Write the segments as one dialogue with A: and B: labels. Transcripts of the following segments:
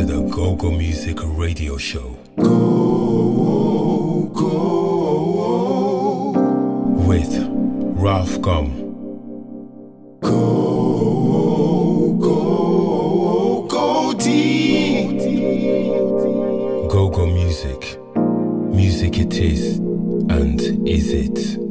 A: to the Go Go Music Radio Show.
B: Go, go,
A: with Ralph Gum.
B: Go, go, go deep.
A: Go Go Music. Music it is, and is it?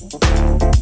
C: Música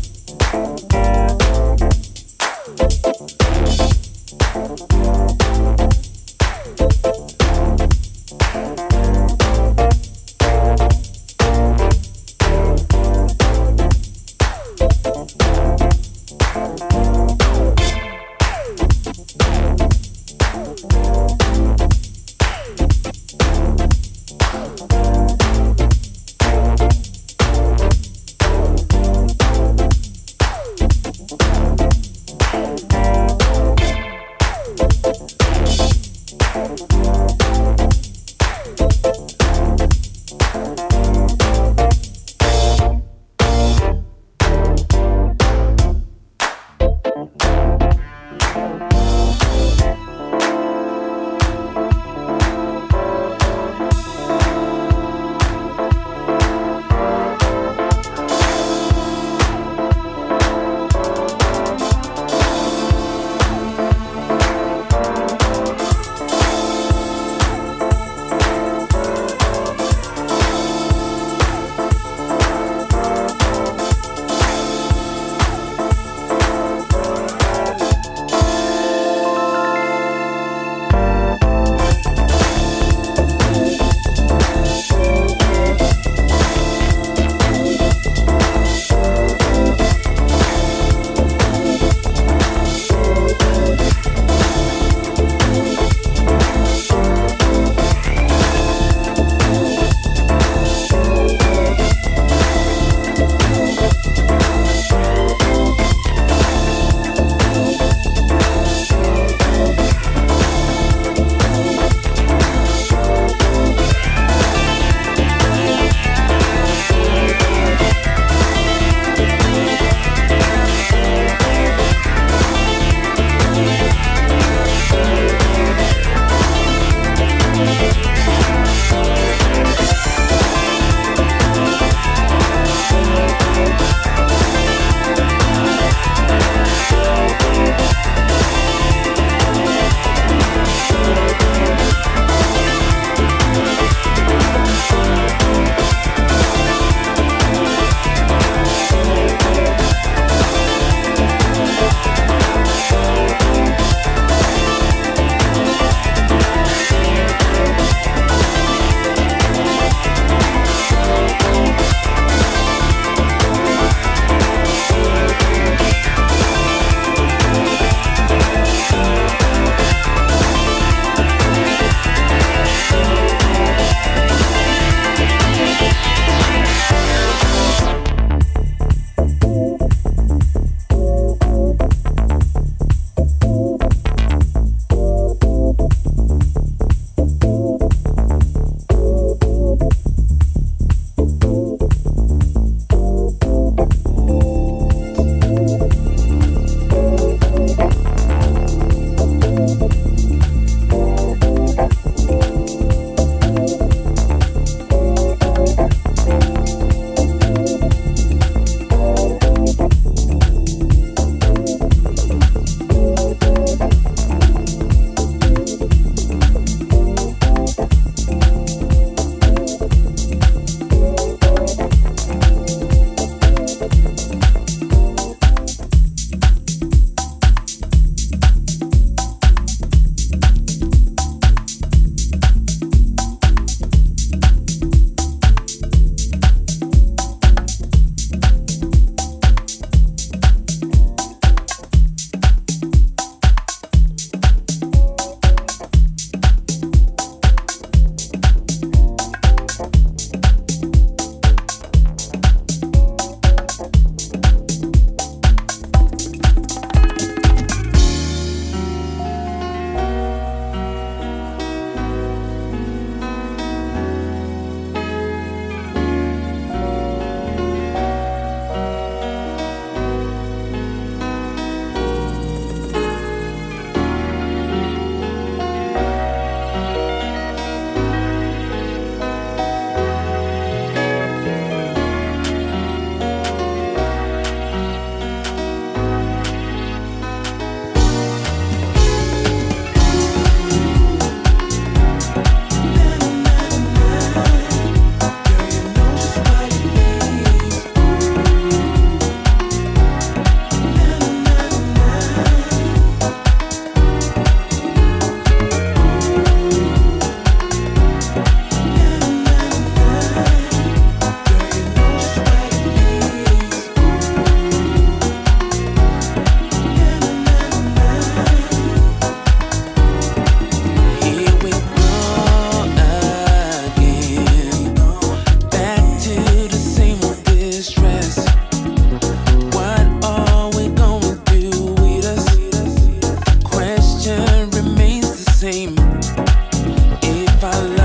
C: about.